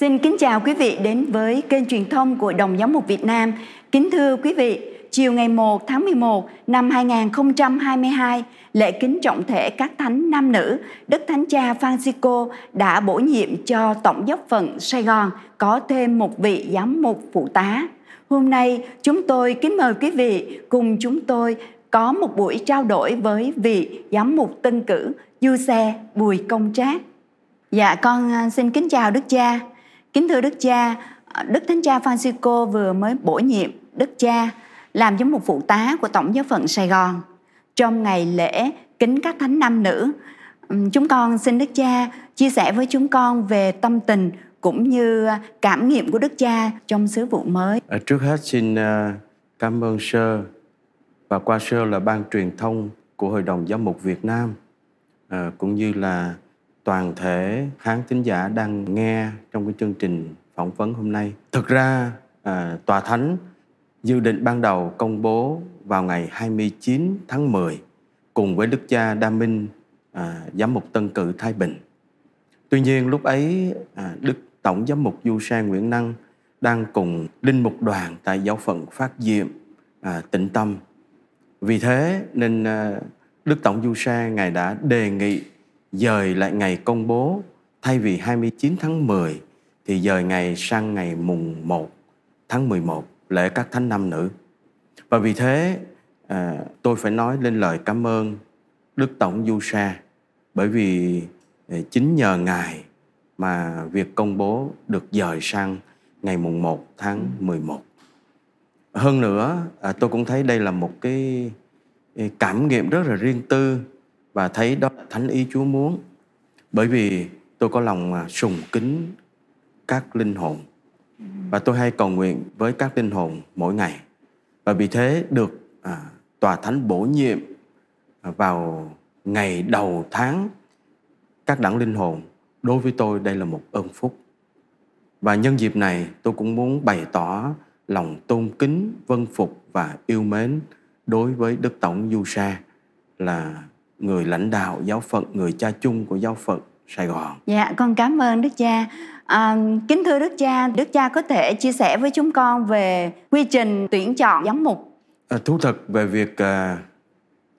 Xin kính chào quý vị đến với kênh truyền thông của Đồng Giám mục Việt Nam. Kính thưa quý vị, chiều ngày 1 tháng 11 năm 2022, lễ kính trọng thể các thánh nam nữ, Đức Thánh Cha Francisco đã bổ nhiệm cho Tổng giáo phận Sài Gòn có thêm một vị giám mục phụ tá. Hôm nay, chúng tôi kính mời quý vị cùng chúng tôi có một buổi trao đổi với vị giám mục tân cử Du Xe Bùi Công Trác. Dạ con à, xin kính chào Đức Cha. Kính thưa Đức Cha, Đức Thánh Cha Francisco vừa mới bổ nhiệm Đức Cha làm giống một phụ tá của Tổng giáo phận Sài Gòn. Trong ngày lễ kính các thánh nam nữ, chúng con xin Đức Cha chia sẻ với chúng con về tâm tình cũng như cảm nghiệm của Đức Cha trong sứ vụ mới. À, trước hết xin à, cảm ơn Sơ và qua Sơ là ban truyền thông của Hội đồng Giám mục Việt Nam à, cũng như là toàn thể khán thính giả đang nghe trong cái chương trình phỏng vấn hôm nay. Thực ra à, tòa thánh dự định ban đầu công bố vào ngày 29 tháng 10 cùng với Đức cha Đa Minh à, giám mục Tân Cử Thái Bình. Tuy nhiên lúc ấy à, Đức Tổng giám mục Du Sang Nguyễn Năng đang cùng linh mục đoàn tại giáo phận Phát Diệm à, tịnh tâm. Vì thế nên à, Đức Tổng Du Sang ngài đã đề nghị dời lại ngày công bố thay vì 29 tháng 10 thì dời ngày sang ngày mùng 1 tháng 11 lễ các thánh nam nữ. Và vì thế à, tôi phải nói lên lời cảm ơn Đức Tổng Du Sa bởi vì à, chính nhờ Ngài mà việc công bố được dời sang ngày mùng 1 tháng 11. Hơn nữa, à, tôi cũng thấy đây là một cái à, cảm nghiệm rất là riêng tư và thấy đó là thánh ý Chúa muốn. Bởi vì tôi có lòng sùng kính các linh hồn và tôi hay cầu nguyện với các linh hồn mỗi ngày. Và vì thế được à, tòa thánh bổ nhiệm à, vào ngày đầu tháng các đảng linh hồn đối với tôi đây là một ơn phúc. Và nhân dịp này tôi cũng muốn bày tỏ lòng tôn kính, vân phục và yêu mến đối với Đức Tổng Du Sa là người lãnh đạo giáo phận, người cha chung của giáo phận Sài Gòn. Dạ, con cảm ơn Đức Cha. À, kính thưa Đức Cha, Đức Cha có thể chia sẻ với chúng con về quy trình tuyển chọn giám mục. À, thú thật về việc à,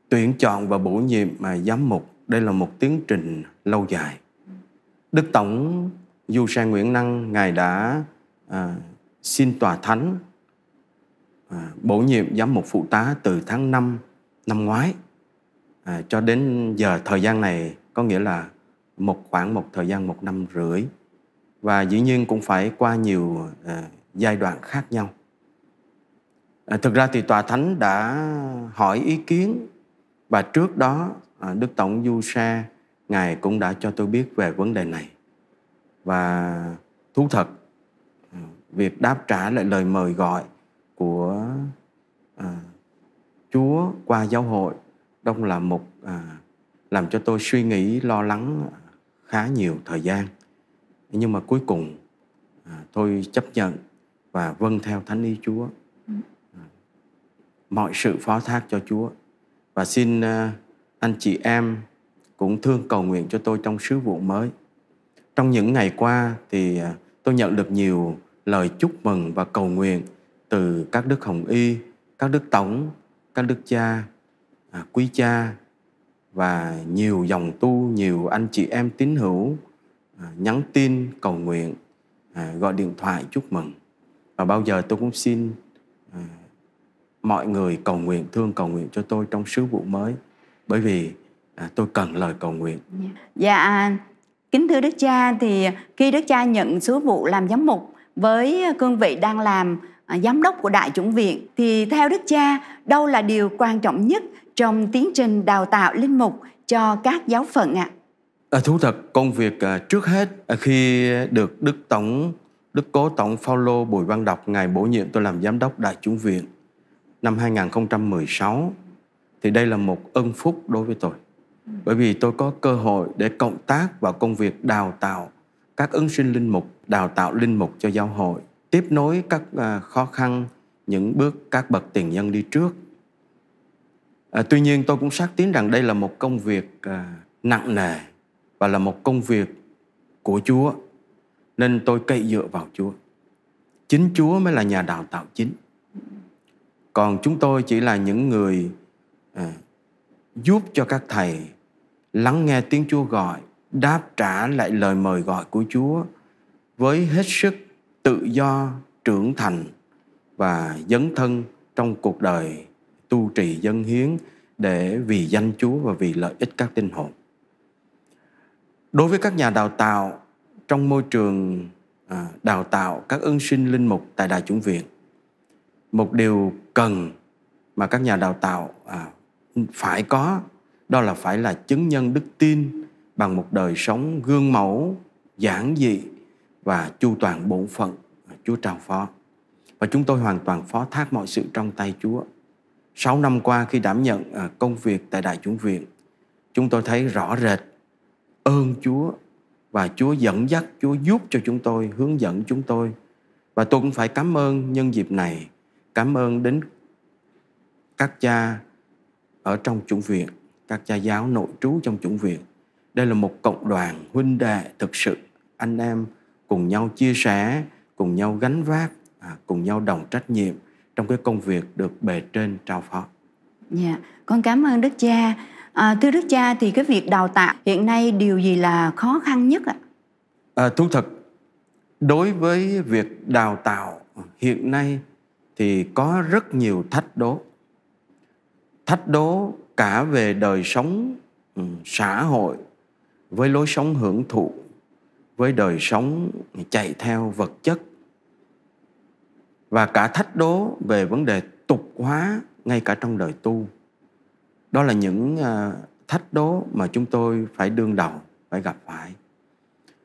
tuyển chọn và bổ nhiệm mà giám mục, đây là một tiến trình lâu dài. Đức Tổng Du Sang Nguyễn Năng, Ngài đã à, xin Tòa Thánh à, bổ nhiệm giám mục phụ tá từ tháng 5 năm ngoái à, cho đến giờ thời gian này có nghĩa là một khoảng một thời gian một năm rưỡi. Và dĩ nhiên cũng phải qua nhiều à, giai đoạn khác nhau. À, thực ra thì tòa thánh đã hỏi ý kiến và trước đó à, đức tổng du sa ngài cũng đã cho tôi biết về vấn đề này. Và thú thật à, việc đáp trả lại lời mời gọi của à, chúa qua giáo hội đông là một à, làm cho tôi suy nghĩ lo lắng khá nhiều thời gian. Nhưng mà cuối cùng à, tôi chấp nhận và vâng theo thánh ý Chúa. À, mọi sự phó thác cho Chúa. Và xin à, anh chị em cũng thương cầu nguyện cho tôi trong sứ vụ mới. Trong những ngày qua thì à, tôi nhận được nhiều lời chúc mừng và cầu nguyện từ các đức hồng y các đức tổng các đức cha à, quý cha và nhiều dòng tu nhiều anh chị em tín hữu à, nhắn tin cầu nguyện à, gọi điện thoại chúc mừng. Và bao giờ tôi cũng xin à, mọi người cầu nguyện thương cầu nguyện cho tôi trong sứ vụ mới. Bởi vì à, tôi cần lời cầu nguyện. Dạ kính thưa đức cha thì khi đức cha nhận sứ vụ làm giám mục với cương vị đang làm à, giám đốc của đại chủng viện thì theo đức cha đâu là điều quan trọng nhất trong tiến trình đào tạo linh mục cho các giáo phận ạ? À? thú thật công việc à, trước hết à, khi được Đức Tổng Đức Cố Tổng Phaolô Bùi Văn Đọc ngài bổ nhiệm tôi làm giám đốc Đại chúng viện năm 2016 thì đây là một ân phúc đối với tôi. Bởi vì tôi có cơ hội để cộng tác vào công việc đào tạo các ứng sinh linh mục, đào tạo linh mục cho giáo hội, tiếp nối các à, khó khăn, những bước các bậc tiền nhân đi trước À, tuy nhiên tôi cũng xác tín rằng đây là một công việc à, nặng nề và là một công việc của Chúa. nên tôi cậy dựa vào Chúa. Chính Chúa mới là nhà đào tạo chính. Còn chúng tôi chỉ là những người à, giúp cho các thầy lắng nghe tiếng Chúa gọi, đáp trả lại lời mời gọi của Chúa với hết sức tự do, trưởng thành và dấn thân trong cuộc đời tu trì dân hiến để vì danh Chúa và vì lợi ích các tinh hồn. Đối với các nhà đào tạo trong môi trường à, đào tạo các ân sinh linh mục tại Đại chủng viện, một điều cần mà các nhà đào tạo à, phải có đó là phải là chứng nhân đức tin bằng một đời sống gương mẫu, giản dị và chu toàn bổn phận Chúa trao phó. Và chúng tôi hoàn toàn phó thác mọi sự trong tay Chúa. Sáu năm qua khi đảm nhận à, công việc tại Đại chúng viện, chúng tôi thấy rõ rệt ơn Chúa và Chúa dẫn dắt, Chúa giúp cho chúng tôi, hướng dẫn chúng tôi. Và tôi cũng phải cảm ơn nhân dịp này, cảm ơn đến các cha ở trong chủng viện, các cha giáo nội trú trong chủng viện. Đây là một cộng đoàn huynh đệ thực sự, anh em cùng nhau chia sẻ, cùng nhau gánh vác, à, cùng nhau đồng trách nhiệm trong cái công việc được bề trên trao phó. Dạ, yeah. con cảm ơn Đức Cha. À, thưa Đức Cha thì cái việc đào tạo hiện nay điều gì là khó khăn nhất ạ? À, thú thật, đối với việc đào tạo hiện nay thì có rất nhiều thách đố. Thách đố cả về đời sống ừ, xã hội với lối sống hưởng thụ với đời sống chạy theo vật chất và cả thách đố về vấn đề tục hóa ngay cả trong đời tu. Đó là những à, thách đố mà chúng tôi phải đương đầu phải gặp phải.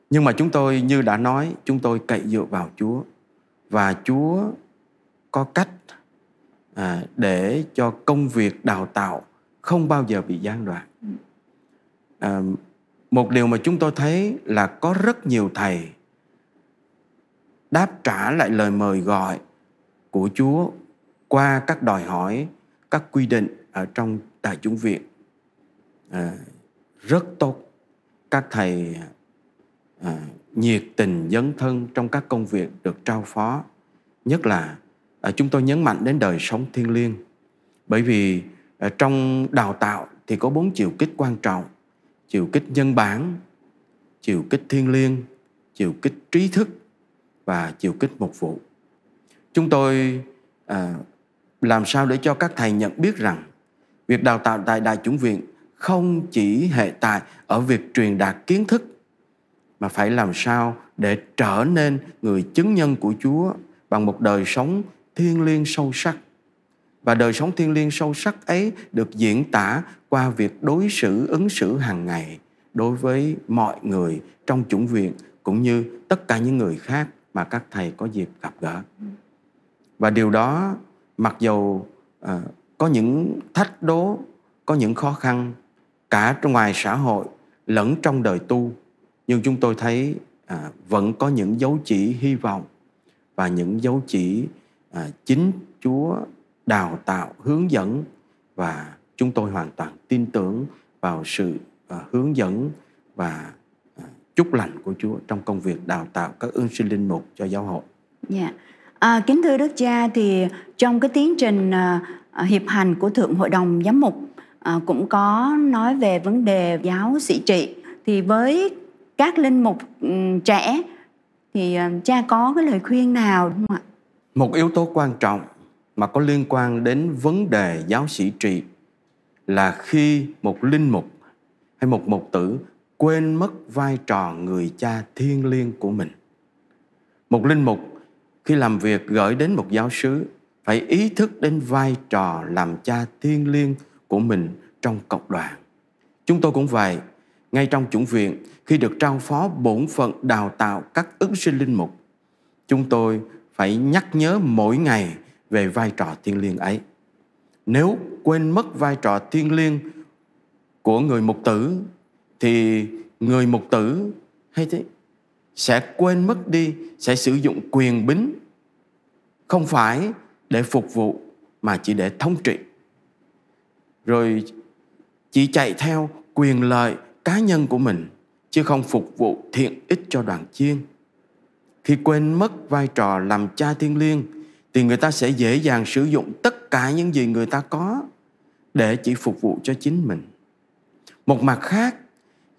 Nhưng mà chúng tôi như đã nói chúng tôi cậy dựa vào chúa. Và chúa có cách à, để cho công việc đào tạo không bao giờ bị gián đoạn. À, một điều mà chúng tôi thấy là có rất nhiều thầy đáp trả lại lời mời gọi của Chúa qua các đòi hỏi, các quy định ở trong đại chúng viện. À, rất tốt. Các thầy à, nhiệt tình dấn thân trong các công việc được trao phó, nhất là à, chúng tôi nhấn mạnh đến đời sống thiêng liêng, bởi vì à, trong đào tạo thì có bốn chiều kích quan trọng. Chiều kích nhân bản chiều kích thiên liêng chiều kích trí thức và chiều kích mục vụ chúng tôi à, làm sao để cho các thầy nhận biết rằng việc đào tạo tại đại chủng viện không chỉ hệ tại ở việc truyền đạt kiến thức mà phải làm sao để trở nên người chứng nhân của Chúa bằng một đời sống thiêng liêng sâu sắc. Và đời sống thiêng liêng sâu sắc ấy được diễn tả qua việc đối xử ứng xử hàng ngày đối với mọi người trong chủng viện cũng như tất cả những người khác mà các thầy có dịp gặp gỡ và điều đó mặc dầu à, có những thách đố có những khó khăn cả trong ngoài xã hội lẫn trong đời tu nhưng chúng tôi thấy à, vẫn có những dấu chỉ hy vọng và những dấu chỉ à, chính Chúa đào tạo hướng dẫn và chúng tôi hoàn toàn tin tưởng vào sự à, hướng dẫn và à, chúc lành của Chúa trong công việc đào tạo các ương sinh linh mục cho giáo hội. Yeah. À, kính thưa Đức Cha thì trong cái tiến trình à, à, hiệp hành của Thượng Hội đồng Giám mục à, cũng có nói về vấn đề giáo sĩ trị thì với các linh mục um, trẻ thì à, cha có cái lời khuyên nào không ạ? Một yếu tố quan trọng mà có liên quan đến vấn đề giáo sĩ trị là khi một linh mục hay một mục tử quên mất vai trò người cha thiêng liêng của mình. Một linh mục khi làm việc gửi đến một giáo sứ phải ý thức đến vai trò làm cha thiêng liêng của mình trong cộng đoàn. Chúng tôi cũng vậy, ngay trong chủng viện khi được trao phó bổn phận đào tạo các ứng sinh linh mục, chúng tôi phải nhắc nhớ mỗi ngày về vai trò thiêng liêng ấy. Nếu quên mất vai trò thiêng liêng của người mục tử thì người mục tử hay thế sẽ quên mất đi, sẽ sử dụng quyền bính. Không phải để phục vụ, mà chỉ để thống trị. Rồi chỉ chạy theo quyền lợi cá nhân của mình, chứ không phục vụ thiện ích cho đoàn chiên. Khi quên mất vai trò làm cha thiên liêng, thì người ta sẽ dễ dàng sử dụng tất cả những gì người ta có để chỉ phục vụ cho chính mình. Một mặt khác,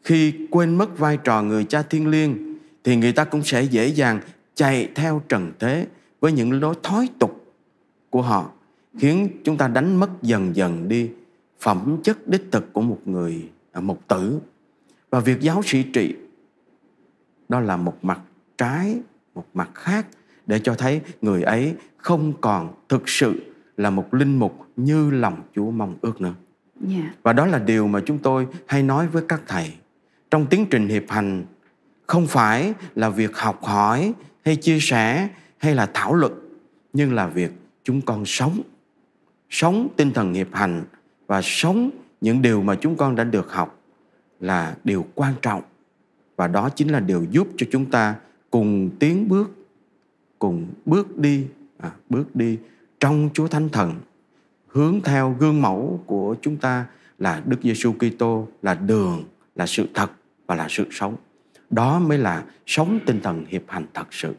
khi quên mất vai trò người cha thiên liêng thì người ta cũng sẽ dễ dàng chạy theo trần thế với những lối thói tục của họ khiến chúng ta đánh mất dần dần đi phẩm chất đích thực của một người à, một tử và việc giáo sĩ trị đó là một mặt trái một mặt khác để cho thấy người ấy không còn thực sự là một linh mục như lòng Chúa mong ước nữa. Yeah. Dạ. Và đó là điều mà chúng tôi hay nói với các thầy. Trong tiến trình hiệp hành không phải là việc học hỏi hay chia sẻ hay là thảo luận nhưng là việc chúng con sống. Sống tinh thần hiệp hành và sống những điều mà chúng con đã được học là điều quan trọng. Và đó chính là điều giúp cho chúng ta cùng tiến bước cùng bước đi à, bước đi trong Chúa Thánh Thần hướng theo gương mẫu của chúng ta là Đức Giêsu Kitô là đường là sự thật và là sự sống đó mới là sống tinh thần hiệp hành thật sự.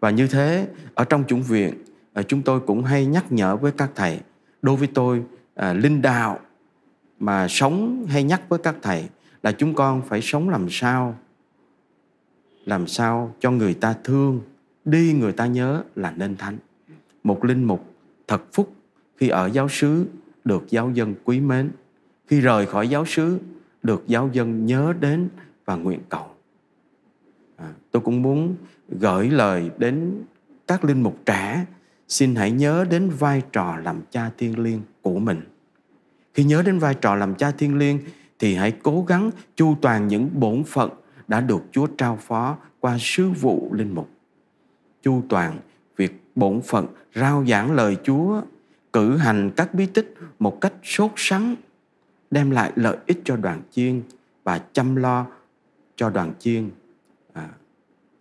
Và như thế ở trong chủng viện ờ, chúng tôi cũng hay nhắc nhở với các thầy. Đối với tôi à, linh đạo mà sống hay nhắc với các thầy là chúng con phải sống làm sao làm sao cho người ta thương đi người ta nhớ là nên thánh. Một linh mục thật phúc khi ở giáo xứ được giáo dân quý mến. Khi rời khỏi giáo xứ được giáo dân nhớ đến và nguyện cầu. À, tôi cũng muốn gửi lời đến các linh mục trẻ. Xin hãy nhớ đến vai trò làm cha thiên liêng của mình. Khi nhớ đến vai trò làm cha thiên liêng thì hãy cố gắng chu toàn những bổn phận đã được Chúa trao phó qua sứ vụ linh mục. Chu toàn việc bổn phận rao giảng lời Chúa, cử hành các bí tích một cách sốt sắng, đem lại lợi ích cho đoàn chiên và chăm lo cho đoàn chiên. À,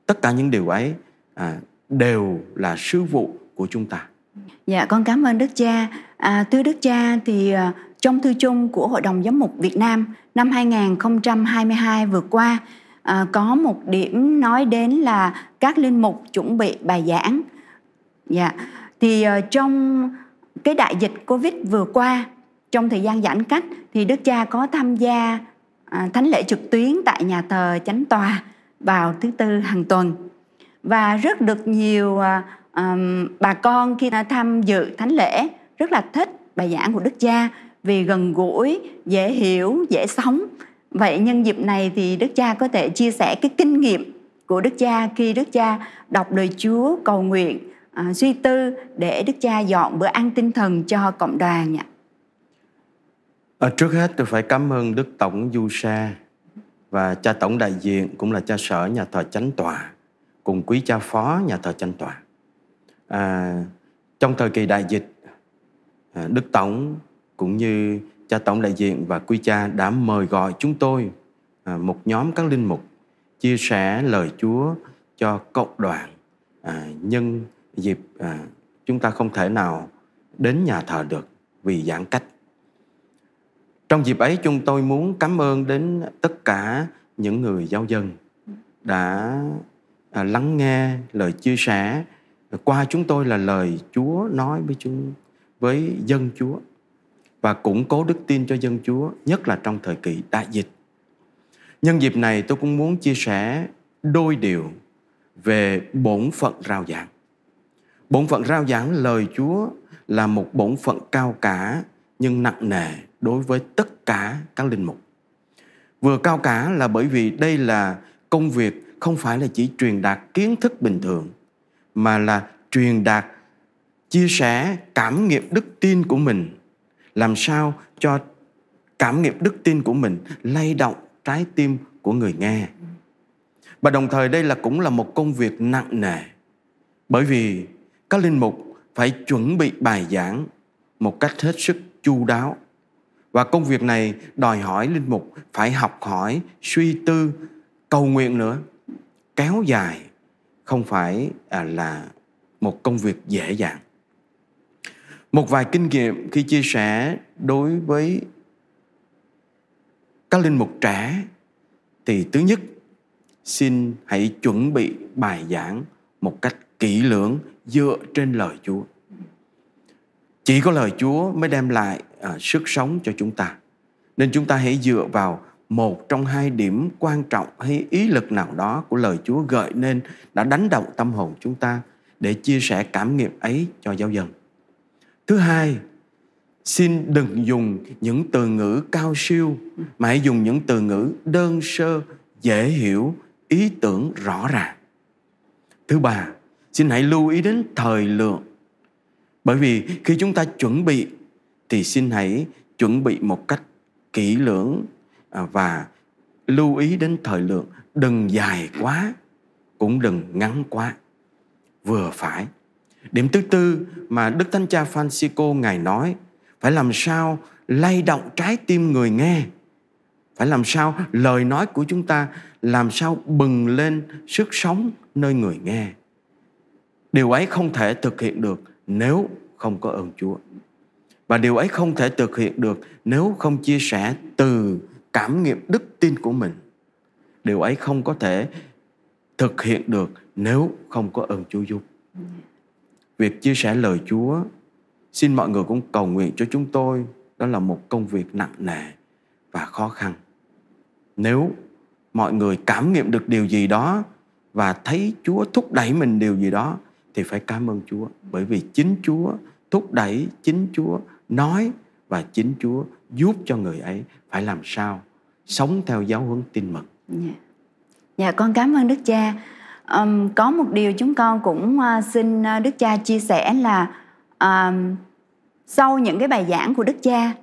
tất cả những điều ấy à, đều là sứ vụ của chúng ta. Dạ con cảm ơn Đức Cha. À, thưa Đức Cha thì à, trong thư chung của Hội đồng Giám mục Việt Nam năm 2022 vừa qua à, có một điểm nói đến là các linh mục chuẩn bị bài giảng. Dạ. Thì à, trong cái đại dịch Covid vừa qua trong thời gian giãn cách thì Đức Cha có tham gia À, thánh lễ trực tuyến tại nhà thờ Chánh Tòa vào thứ tư hàng tuần và rất được nhiều à, bà con khi tham dự thánh lễ rất là thích bài giảng của Đức Cha vì gần gũi, dễ hiểu, dễ sống. Vậy nhân dịp này thì Đức Cha có thể chia sẻ cái kinh nghiệm của Đức Cha khi Đức Cha đọc lời Chúa cầu nguyện, à, suy tư để Đức Cha dọn bữa ăn tinh thần cho cộng đoàn nhỉ? À, trước hết tôi phải cảm ơn Đức Tổng Du Sa và cha tổng đại diện cũng là cha sở nhà thờ chánh tòa cùng quý cha phó nhà thờ chánh tòa. À, trong thời kỳ đại dịch, à, Đức Tổng cũng như cha tổng đại diện và quý cha đã mời gọi chúng tôi à, một nhóm các linh mục chia sẻ lời Chúa cho cộng đoàn à, nhân dịp à, chúng ta không thể nào đến nhà thờ được vì giãn cách. Trong dịp ấy chúng tôi muốn cảm ơn đến tất cả những người giáo dân đã à, lắng nghe lời chia sẻ qua chúng tôi là lời Chúa nói với chúng với dân Chúa và củng cố đức tin cho dân Chúa, nhất là trong thời kỳ đại dịch. Nhân dịp này tôi cũng muốn chia sẻ đôi điều về bổn phận rao giảng. Bổn phận rao giảng lời Chúa là một bổn phận cao cả nhưng nặng nề đối với tất cả các linh mục. Vừa cao cả là bởi vì đây là công việc không phải là chỉ truyền đạt kiến thức bình thường, mà là truyền đạt, chia sẻ cảm nghiệm đức tin của mình làm sao cho cảm nghiệm đức tin của mình lay động trái tim của người nghe và đồng thời đây là cũng là một công việc nặng nề, bởi vì các linh mục phải chuẩn bị bài giảng một cách hết sức chu đáo. Và công việc này đòi hỏi linh mục phải học hỏi, suy tư, cầu nguyện nữa. Kéo dài, không phải à, là một công việc dễ dàng. Một vài kinh nghiệm khi chia sẻ đối với các linh mục trẻ, thì thứ nhất, xin hãy chuẩn bị bài giảng một cách kỹ lưỡng dựa trên lời Chúa. Chỉ có lời Chúa mới đem lại à, sức sống cho chúng ta. Nên chúng ta hãy dựa vào một trong hai điểm quan trọng hay ý lực nào đó của lời Chúa gợi nên đã đánh động tâm hồn chúng ta để chia sẻ cảm nghiệm ấy cho giáo dân. Thứ hai, xin đừng dùng những từ ngữ cao siêu mà hãy dùng những từ ngữ đơn sơ, dễ hiểu, ý tưởng rõ ràng. Thứ ba, xin hãy lưu ý đến thời lượng. Bởi vì khi chúng ta chuẩn bị thì xin hãy chuẩn bị một cách kỹ lưỡng à, và lưu ý đến thời lượng. Đừng dài quá, cũng đừng ngắn quá. Vừa phải. Điểm thứ tư mà đức thánh cha francisco ngài nói, phải làm sao lay động trái tim người nghe? Phải làm sao lời nói của chúng ta làm sao bừng lên sức sống nơi người nghe? Điều ấy không thể thực hiện được nếu không có ơn chúa. Và điều ấy không thể thực hiện được nếu không chia sẻ từ cảm nghiệm đức tin của mình. Điều ấy không có thể thực hiện được nếu không có ơn chúa giúp. Việc chia sẻ lời chúa, xin mọi người cũng cầu nguyện cho chúng tôi, đó là một công việc nặng nề và khó khăn. Nếu mọi người cảm nghiệm được điều gì đó và thấy chúa thúc đẩy mình điều gì đó thì phải cảm ơn chúa. Bởi vì chính chúa thúc đẩy chính chúa nói và chính chúa giúp cho người ấy phải làm sao sống theo giáo huấn tin mừng. Dạ, dạ con cảm ơn đức cha. Um, có một điều chúng con cũng uh, xin uh, đức cha chia sẻ là um, sau những cái bài giảng của đức cha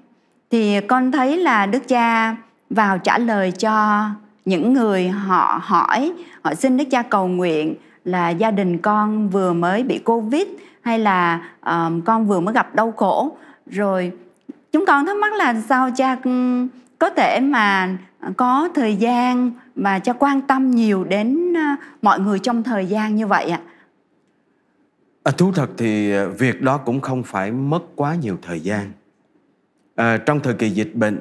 thì con thấy là đức cha vào trả lời cho những người họ hỏi họ xin đức cha cầu nguyện là gia đình con vừa mới bị covid hay là um, con vừa mới gặp đau khổ. Rồi chúng con thắc mắc là sao cha có thể mà có thời gian mà cha quan tâm nhiều đến mọi người trong thời gian như vậy ạ? À, thú thật thì ờ, việc đó cũng không phải mất quá nhiều thời gian. À, trong thời kỳ dịch bệnh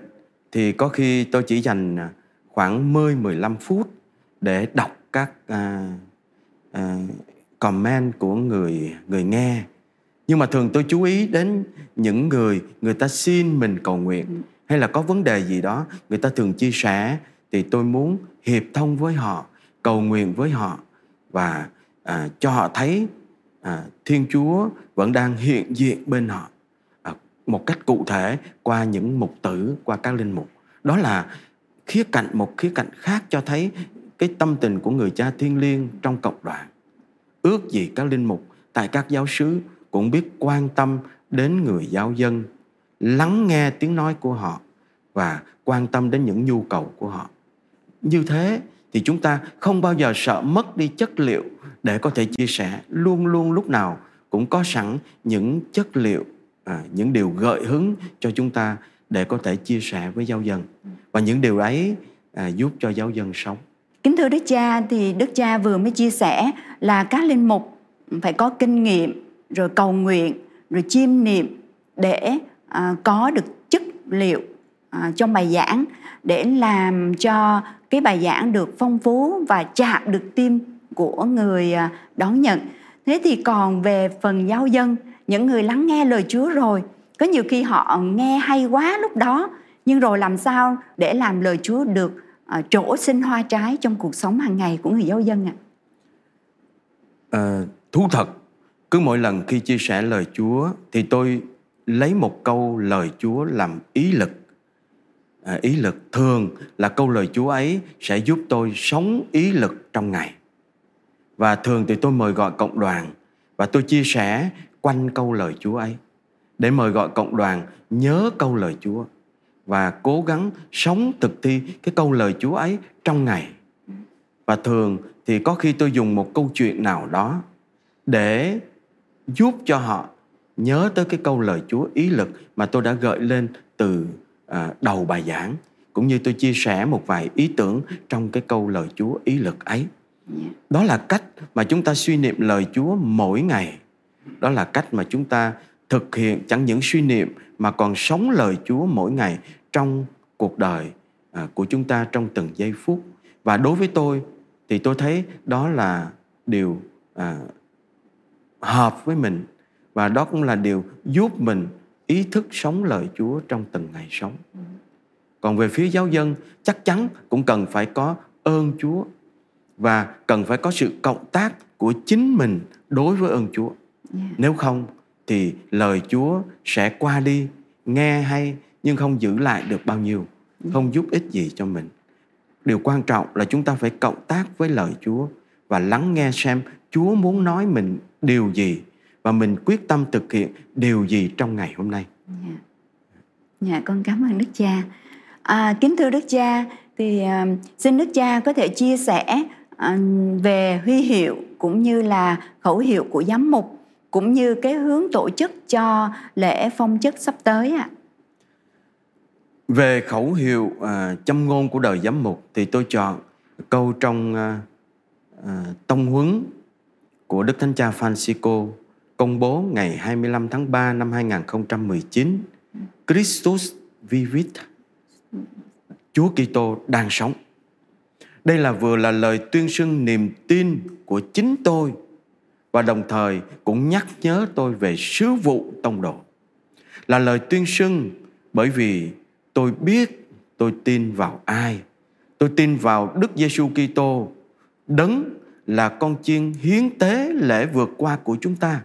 thì có khi tôi chỉ dành à, khoảng 10-15 phút để đọc các à, à, comment của người người nghe nhưng mà thường tôi chú ý đến những người người ta xin mình cầu nguyện ừ. hay là có vấn đề gì đó người ta thường chia sẻ thì tôi muốn hiệp thông với họ cầu nguyện với họ và à, cho họ thấy à, thiên chúa vẫn đang hiện diện bên họ à, một cách cụ thể qua những mục tử qua các linh mục đó là khía cạnh một khía cạnh khác cho thấy cái tâm tình của người cha thiên liêng trong cộng đoàn. Ước gì các linh mục tại các giáo xứ cũng biết quan tâm đến người giáo dân lắng nghe tiếng nói của họ và quan tâm đến những nhu cầu của họ. Như thế thì chúng ta không bao giờ sợ mất đi chất liệu để có thể chia sẻ. Luôn luôn lúc nào cũng có sẵn những chất liệu à, những điều gợi hứng cho chúng ta để có thể chia sẻ với giáo dân. Và những điều ấy à, giúp cho giáo dân sống kính thưa đức cha thì đức cha vừa mới chia sẻ là các linh mục phải có kinh nghiệm rồi cầu nguyện rồi chiêm niệm để à, có được chất liệu à, trong bài giảng để làm cho cái bài giảng được phong phú và chạm được tim của người à, đón nhận. Thế thì còn về phần giáo dân những người lắng nghe lời chúa rồi có nhiều khi họ nghe hay quá lúc đó nhưng rồi làm sao để làm lời chúa được chỗ trổ sinh hoa trái trong cuộc sống hàng ngày của người giáo dân ạ. À? à, thú thật cứ mỗi lần khi chia sẻ lời chúa thì tôi lấy một câu lời chúa làm ý lực. À, ý lực thường là câu lời chúa ấy sẽ giúp tôi sống ý lực trong ngày. Và thường thì tôi mời gọi cộng đoàn và tôi chia sẻ quanh câu lời chúa ấy để mời gọi cộng đoàn nhớ câu lời chúa và cố gắng sống thực thi cái câu lời chúa ấy trong ngày và thường thì có khi tôi dùng một câu chuyện nào đó để giúp cho họ nhớ tới cái câu lời Chúa ý lực mà tôi đã gợi lên từ à, đầu bài giảng cũng như tôi chia sẻ một vài ý tưởng trong cái câu lời Chúa ý lực ấy. Đó là cách mà chúng ta suy niệm lời Chúa mỗi ngày. Đó là cách mà chúng ta thực hiện chẳng những suy niệm mà còn sống lời Chúa mỗi ngày trong cuộc đời à, của chúng ta trong từng giây phút. Và đối với tôi thì tôi thấy đó là điều à, hợp với mình và đó cũng là điều giúp mình ý thức sống lời Chúa trong từng ngày sống. Còn về phía giáo dân chắc chắn cũng cần phải có ơn Chúa và cần phải có sự cộng tác của chính mình đối với ơn Chúa. Yeah. Nếu không thì lời Chúa sẽ qua đi, nghe hay nhưng không giữ lại được bao nhiêu, không giúp ích gì cho mình. Điều quan trọng là chúng ta phải cộng tác với lời Chúa và lắng nghe xem Chúa muốn nói mình điều gì và mình quyết tâm thực hiện điều gì trong ngày hôm nay. Dạ, dạ con cảm ơn Đức Cha. À, kính thưa Đức Cha, thì uh, xin Đức Cha có thể chia sẻ uh, về huy hiệu cũng như là khẩu hiệu của giám mục cũng như cái hướng tổ chức cho lễ phong chức sắp tới ạ. À. Về khẩu hiệu à, châm ngôn của đời giám mục thì tôi chọn câu trong à, à tông huấn của Đức Thánh Cha Francisco công bố ngày 25 tháng 3 năm 2019 Christus vivit Chúa Kitô đang sống. Đây là vừa là lời tuyên xưng niềm tin của chính tôi và đồng thời cũng nhắc nhớ tôi về sứ vụ tông đồ. Là lời tuyên xưng bởi vì tôi biết tôi tin vào ai. Tôi tin vào Đức Giêsu Kitô, đấng là con chiên hiến tế lễ vượt qua của chúng ta.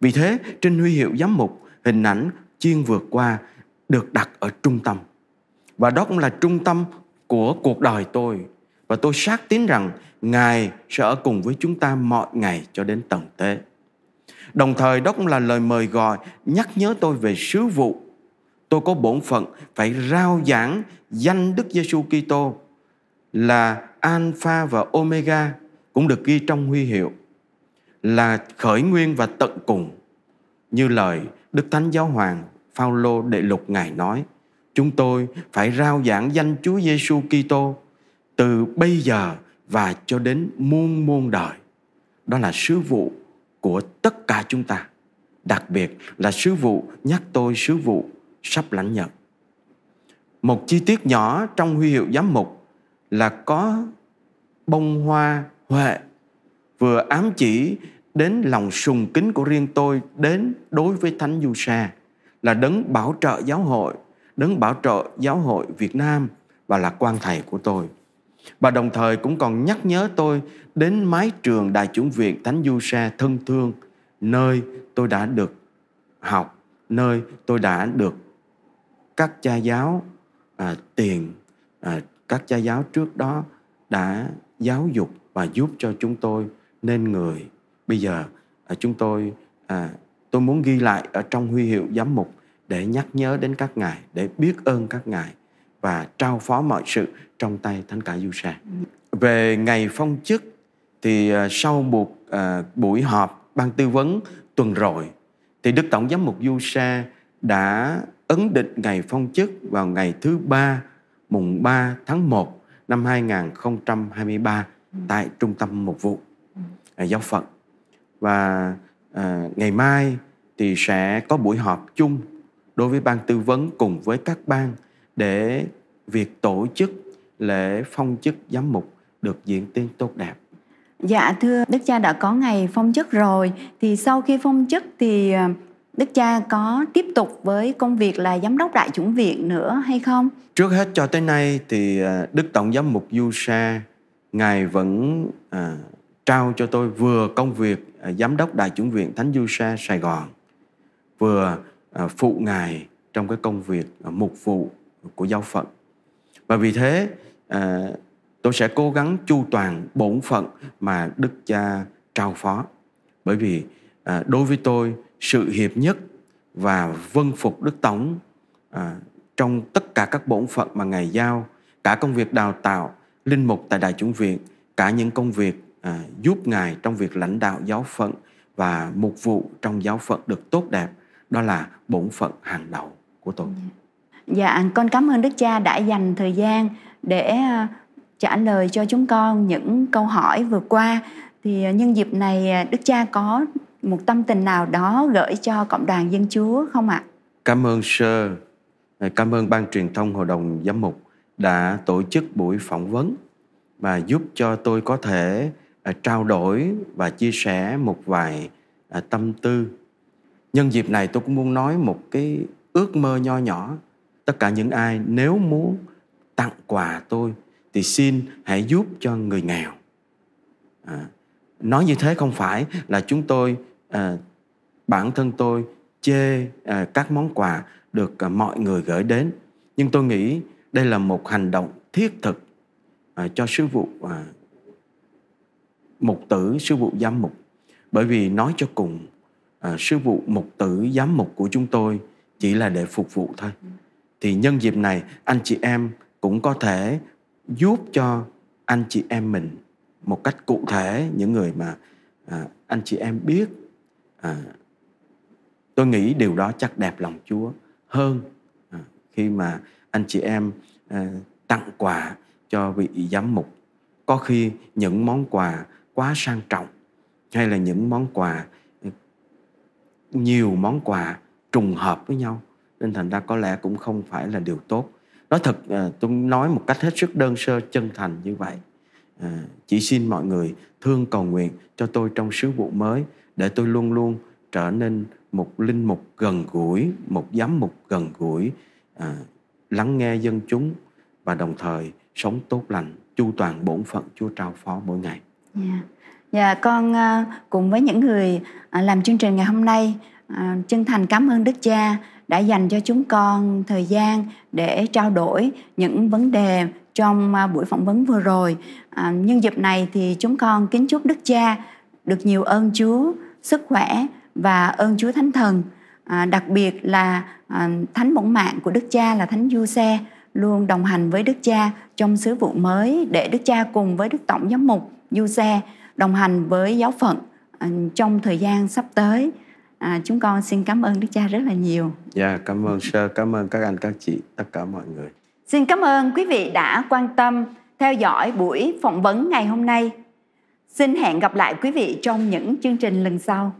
Vì thế, trên huy hiệu giám mục, hình ảnh chiên vượt qua được đặt ở trung tâm. Và đó cũng là trung tâm của cuộc đời tôi. Và tôi xác tín rằng Ngài sẽ ở cùng với chúng ta mọi ngày cho đến tận thế. Đồng thời, đó cũng là lời mời gọi nhắc nhớ tôi về sứ vụ. Tôi có bổn phận phải rao giảng danh Đức Giêsu Kitô là Alpha và Omega, cũng được ghi trong huy hiệu, là khởi nguyên và tận cùng, như lời Đức Thánh Giáo Hoàng Phaolô đệ lục ngài nói chúng tôi phải rao giảng danh Chúa Giêsu Kitô từ bây giờ và cho đến muôn muôn đời. Đó là sứ vụ của tất cả chúng ta. Đặc biệt là sứ vụ nhắc tôi sứ vụ sắp lãnh nhận. Một chi tiết nhỏ trong huy hiệu giám mục là có bông hoa huệ vừa ám chỉ đến lòng sùng kính của riêng tôi đến đối với Thánh Du Sa là đấng bảo trợ giáo hội, đấng bảo trợ giáo hội Việt Nam và là quan thầy của tôi. Và đồng thời cũng còn nhắc nhớ tôi đến mái trường Đại chủng viện Thánh Du Sa thân thương, nơi tôi đã được học, nơi tôi đã được các cha giáo à, tiền, à, các cha giáo trước đó đã giáo dục và giúp cho chúng tôi nên người. Bây giờ à, chúng tôi à, tôi muốn ghi lại ở trong huy hiệu giám mục để nhắc nhớ đến các ngài để biết ơn các ngài và trao phó mọi sự trong tay thánh cả du sa. Về ngày phong chức thì à, sau một à, buổi họp ban tư vấn tuần rồi thì đức tổng giám mục du sa đã ấn định ngày phong chức vào ngày thứ ba mùng 3 tháng 1 năm 2023 tại trung tâm mục vụ à, giáo phận. Và à, ngày mai thì sẽ có buổi họp chung đối với ban tư vấn cùng với các ban để việc tổ chức lễ phong chức giám mục được diễn tiến tốt đẹp. Dạ thưa Đức cha đã có ngày phong chức rồi thì sau khi phong chức thì à, Đức cha có tiếp tục với công việc là giám đốc đại chủng viện nữa hay không? Trước hết cho tới nay thì à, Đức Tổng giám mục Du Sa ngài vẫn à, trao cho tôi vừa công việc à, giám đốc đại chủng viện Thánh Du Sa Sài Gòn, vừa à, phụ ngài trong cái công việc à, mục vụ của giáo phận. Và vì thế à, tôi sẽ cố gắng chu toàn bổn phận mà Đức Cha trao phó. Bởi vì à, đối với tôi sự hiệp nhất và vân phục Đức Tổng à, trong tất cả các bổn phận mà Ngài giao, cả công việc đào tạo, linh mục tại Đại chúng viện, cả những công việc à, giúp Ngài trong việc lãnh đạo giáo phận và mục vụ trong giáo phận được tốt đẹp. Đó là bổn phận hàng đầu của tôi. Dạ. Dạ, con cảm ơn Đức Cha đã dành thời gian để ờ, trả lời cho chúng con những câu hỏi vừa qua. Thì ờ, nhân dịp này ờ, Đức Cha có một tâm tình nào đó gửi cho cộng đoàn dân Chúa không ạ? Cảm ơn sơ, à, cảm ơn ban truyền thông Hội đồng Giám mục đã tổ chức buổi phỏng vấn và giúp cho tôi có thể à, trao đổi và chia sẻ một vài à, tâm tư. Nhân dịp này tôi cũng muốn nói một cái ước mơ nho nhỏ. Tất cả những ai nếu muốn tặng quà tôi thì xin hãy giúp cho người nghèo. À, nói như thế không phải là chúng tôi à, bản thân tôi chê à, các món quà được à, mọi người gửi đến. Nhưng tôi nghĩ đây là một hành động thiết thực à, cho sư vụ à, mục tử sư vụ giám mục. Bởi vì nói cho cùng à, sư vụ mục tử giám mục của chúng tôi chỉ là để phục vụ thôi thì nhân dịp này anh chị em cũng có thể giúp cho anh chị em mình một cách cụ thể những người mà à, anh chị em biết. À, tôi nghĩ điều đó chắc đẹp lòng Chúa hơn à, khi mà anh chị em à, tặng quà cho vị giám mục. Có khi những món quà quá sang trọng hay là những món quà à, nhiều món quà trùng hợp với nhau nên thành ra có lẽ cũng không phải là điều tốt nói thật à, tôi nói một cách hết sức đơn sơ chân thành như vậy à, chỉ xin mọi người thương cầu nguyện cho tôi trong sứ vụ mới để tôi luôn luôn trở nên một linh mục gần gũi một giám mục gần gũi à, lắng nghe dân chúng và đồng thời sống tốt lành chu toàn bổn phận Chúa trao phó mỗi ngày. Yeah. Dạ, con à, cùng với những người à, làm chương trình ngày hôm nay à, chân thành cảm ơn Đức Cha đã dành cho chúng con thời gian để trao đổi những vấn đề trong à, buổi phỏng vấn vừa rồi. À, nhân dịp này thì chúng con kính chúc Đức Cha được nhiều ơn Chúa, sức khỏe và ơn Chúa Thánh Thần. À, đặc biệt là à, Thánh bổn Mạng của Đức Cha là Thánh Du Xe luôn đồng hành với Đức Cha trong sứ vụ mới để Đức Cha cùng với Đức Tổng Giám mục Du Xe đồng hành với giáo phận à, trong thời gian sắp tới. À, chúng con xin cảm ơn Đức Cha rất là nhiều. Dạ, yeah, cảm ơn sơ, cảm ơn các anh các chị, tất cả mọi người. Xin cảm ơn quý vị đã quan tâm theo dõi buổi phỏng vấn ngày hôm nay. Xin hẹn gặp lại quý vị trong những chương trình lần sau.